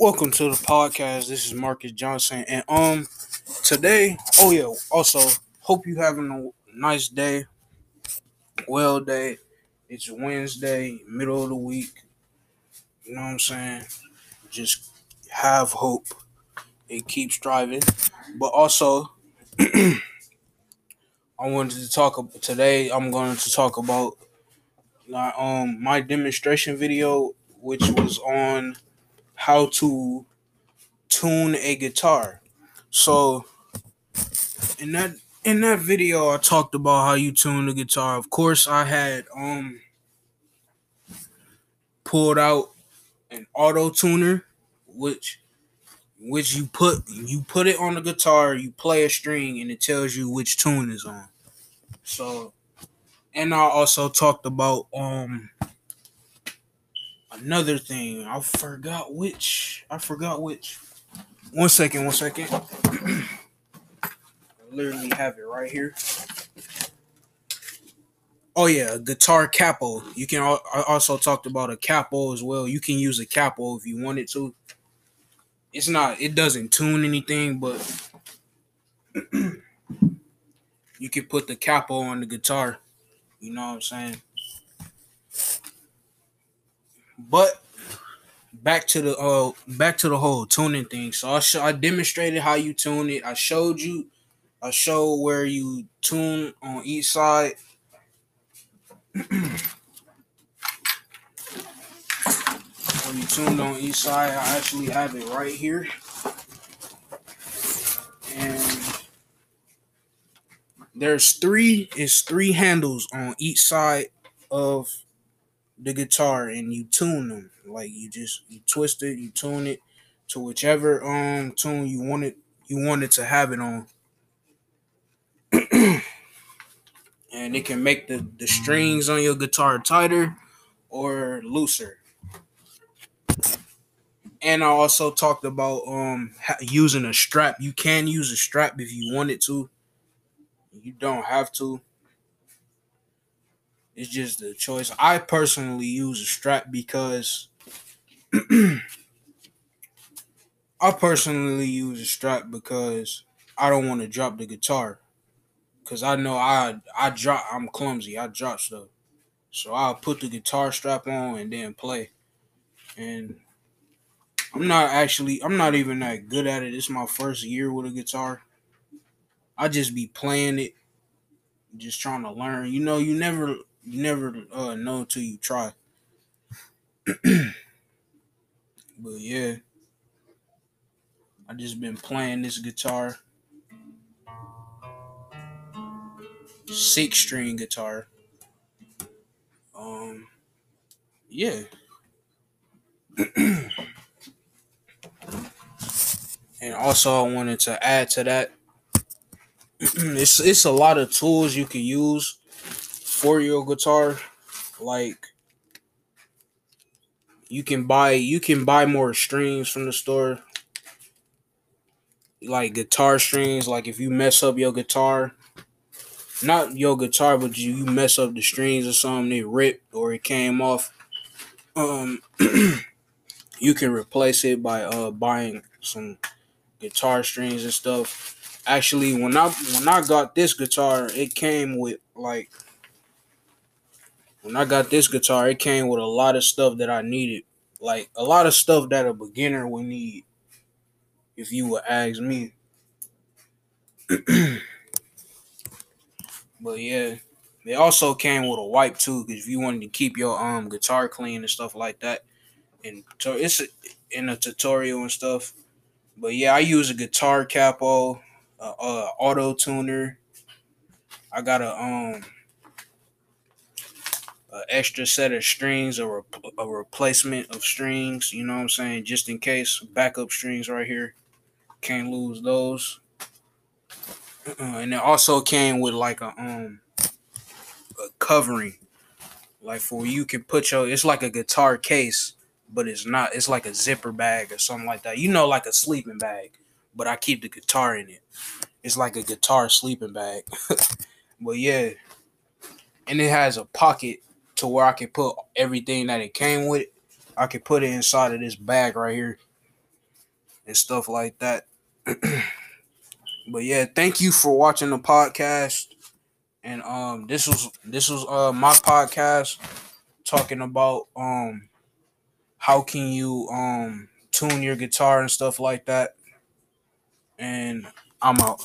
Welcome to the podcast. This is Marcus Johnson, and um, today, oh yeah, also hope you having a nice day, well day. It's Wednesday, middle of the week. You know what I'm saying? Just have hope and keep striving. But also, I wanted to talk today. I'm going to talk about my um my demonstration video, which was on how to tune a guitar. So in that in that video I talked about how you tune the guitar. Of course I had um pulled out an auto tuner which which you put you put it on the guitar, you play a string and it tells you which tune is on. So and I also talked about um another thing. I forgot which. I forgot which. One second, one second. I literally have it right here. Oh yeah, guitar capo. You can I also talked about a capo as well. You can use a capo if you wanted to. It's not it doesn't tune anything, but you can put the capo on the guitar. You know what I'm saying? But back to the uh back to the whole tuning thing. So I sh- I demonstrated how you tune it. I showed you I showed where you tune on each side. when you tuned on each side, I actually have it right here. And there's three it's three handles on each side of the guitar and you tune them. Like you just you twist it, you tune it to whichever um tune you want it you want it to have it on. and it can make the, the strings on your guitar tighter or looser. And I also talked about um using a strap. You can use a strap if you wanted to. You don't have to. It's just the choice. I personally use a strap because I personally use a strap because I don't want to drop the guitar. Cause I know I I drop I'm clumsy. I drop stuff. So I'll put the guitar strap on and then play. And I'm not actually I'm not even that good at it. It's my first year with a guitar. I just be playing it, just trying to learn. You know, you never you never uh, know until you try. but yeah, I just been playing this guitar, six string guitar. Um, yeah. and also, I wanted to add to that. it's it's a lot of tools you can use for your guitar, like you can buy you can buy more strings from the store. Like guitar strings, like if you mess up your guitar, not your guitar, but you, you mess up the strings or something, it ripped or it came off. Um you can replace it by uh buying some guitar strings and stuff. Actually, when I when I got this guitar, it came with like when I got this guitar, it came with a lot of stuff that I needed. Like a lot of stuff that a beginner would need if you would ask me. but yeah, they also came with a wipe too, because if you wanted to keep your um guitar clean and stuff like that. And so it's in a tutorial and stuff. But yeah, I use a guitar capo, uh, uh auto tuner. I got a um extra set of strings or a, a replacement of strings, you know what I'm saying? Just in case, backup strings right here. Can't lose those. Uh, and it also came with like a um a covering, like for you can put your. It's like a guitar case, but it's not. It's like a zipper bag or something like that. You know, like a sleeping bag, but I keep the guitar in it. It's like a guitar sleeping bag. but yeah, and it has a pocket to where I can put everything that it came with. I can put it inside of this bag right here. and stuff like that. but yeah, thank you for watching the podcast. And um this was this was uh my podcast talking about um how can you um tune your guitar and stuff like that. And I'm out.